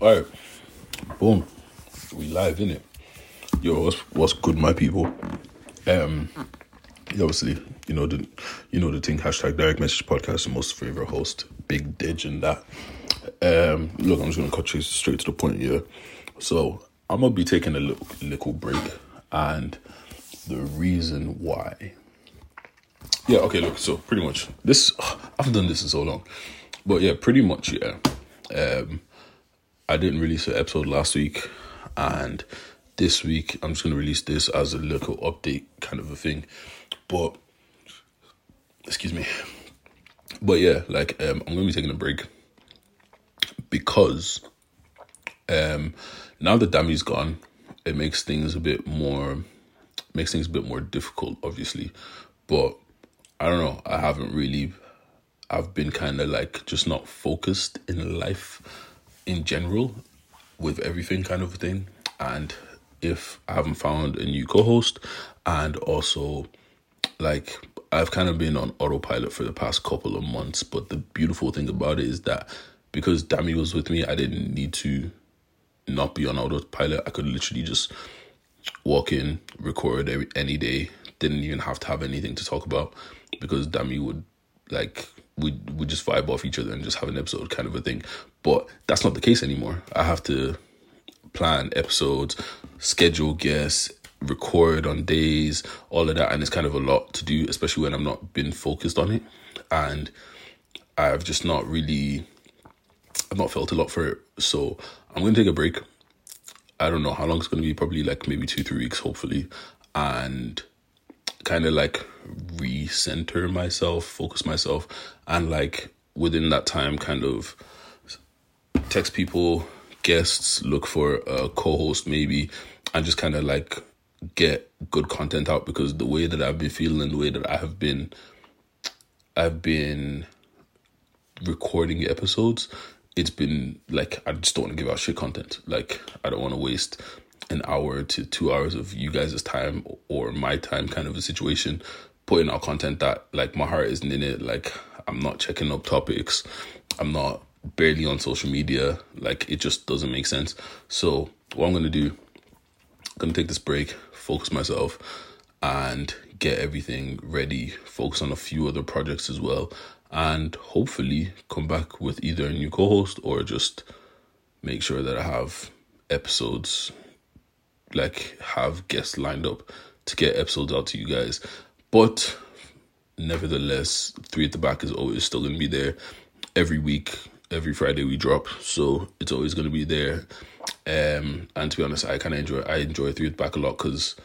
All right, boom, we live in it. Yo, what's what's good, my people? Um, obviously, you know the you know the thing. Hashtag direct message podcast. The most favorite host, Big Dig, and that. Um, look, I'm just gonna cut you straight to the point here. So I'm gonna be taking a little little break, and the reason why. Yeah. Okay. Look. So pretty much this. I've done this in so long, but yeah, pretty much yeah. Um, I didn't release an episode last week, and this week I'm just gonna release this as a little update kind of a thing. But excuse me. But yeah, like um, I'm gonna be taking a break because um now that Dammy's gone, it makes things a bit more makes things a bit more difficult, obviously. But I don't know. I haven't really. I've been kind of like just not focused in life in general with everything kind of thing. And if I haven't found a new co-host, and also like I've kind of been on autopilot for the past couple of months. But the beautiful thing about it is that because Dammy was with me, I didn't need to not be on autopilot. I could literally just walk in, record every, any day. Didn't even have to have anything to talk about because Dammy would like we would just vibe off each other and just have an episode kind of a thing. But that's not the case anymore. I have to plan episodes, schedule guests, record on days, all of that, and it's kind of a lot to do, especially when I'm not been focused on it. And I've just not really I've not felt a lot for it. So I'm gonna take a break. I don't know how long it's gonna be, probably like maybe two, three weeks, hopefully. And kind of like recenter myself, focus myself, and like within that time, kind of text people, guests, look for a co host maybe, and just kind of like get good content out because the way that I've been feeling, the way that I have been, I've been recording episodes, it's been like I just don't want to give out shit content. Like I don't want to waste an hour to two hours of you guys' time or my time kind of a situation putting out content that like my heart isn't in it. Like i'm not checking up topics. I'm not barely on social media. Like it just doesn't make sense. So what i'm gonna do i'm gonna take this break focus myself and get everything ready focus on a few other projects as well and hopefully come back with either a new co-host or just make sure that i have episodes like have guests lined up to get episodes out to you guys. But nevertheless, three at the back is always still gonna be there every week. Every Friday we drop, so it's always gonna be there. Um, and to be honest, I kind of enjoy I enjoy three at the back a lot because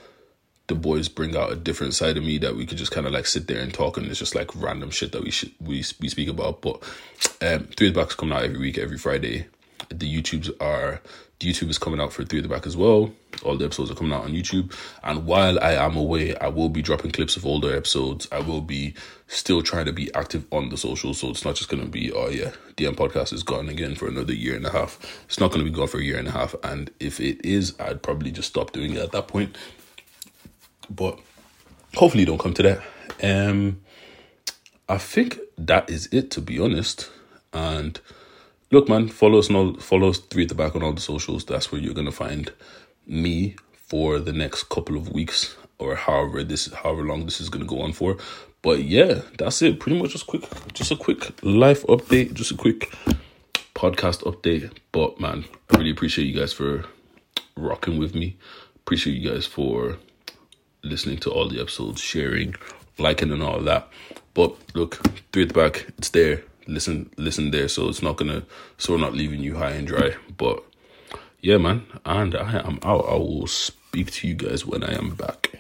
the boys bring out a different side of me that we could just kind of like sit there and talk, and it's just like random shit that we should we we speak about. But um, three at the back is coming out every week, every Friday. The YouTubes are YouTube is coming out for Three the Back as well. All the episodes are coming out on YouTube. And while I am away, I will be dropping clips of older episodes. I will be still trying to be active on the social. So it's not just going to be, oh yeah, DM podcast is gone again for another year and a half. It's not going to be gone for a year and a half. And if it is, I'd probably just stop doing it at that point. But hopefully, don't come to that. Um, I think that is it, to be honest. And look, man, follow us all, follow us three at the back on all the socials. That's where you're gonna find me for the next couple of weeks or however this however long this is gonna go on for. But yeah, that's it. Pretty much just quick, just a quick life update, just a quick podcast update. But man, I really appreciate you guys for rocking with me. Appreciate you guys for listening to all the episodes, sharing, liking, and all that. But look, three at the back, it's there listen listen there so it's not gonna so we're not leaving you high and dry. But yeah man and i am out. I will speak to you guys when i am back